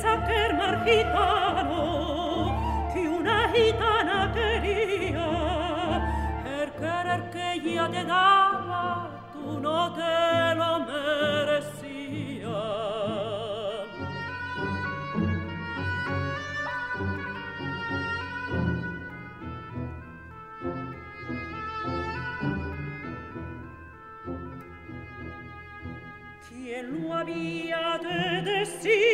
saper mar gitano che una gitana queria per querer che io te dava tu no te lo merecia lo había de decir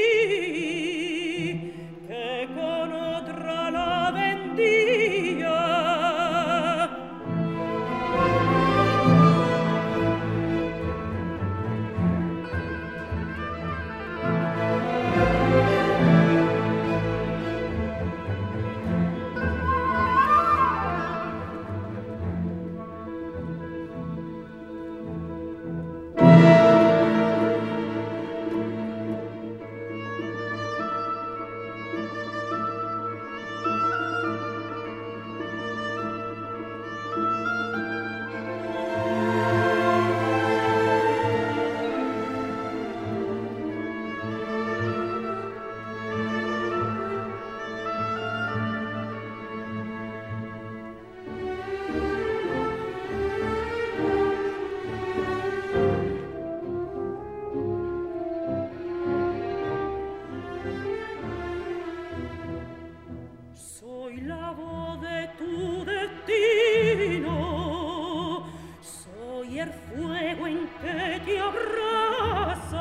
soy el fuego en que te abraza,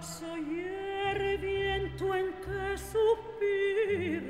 soy el viento en que suspira,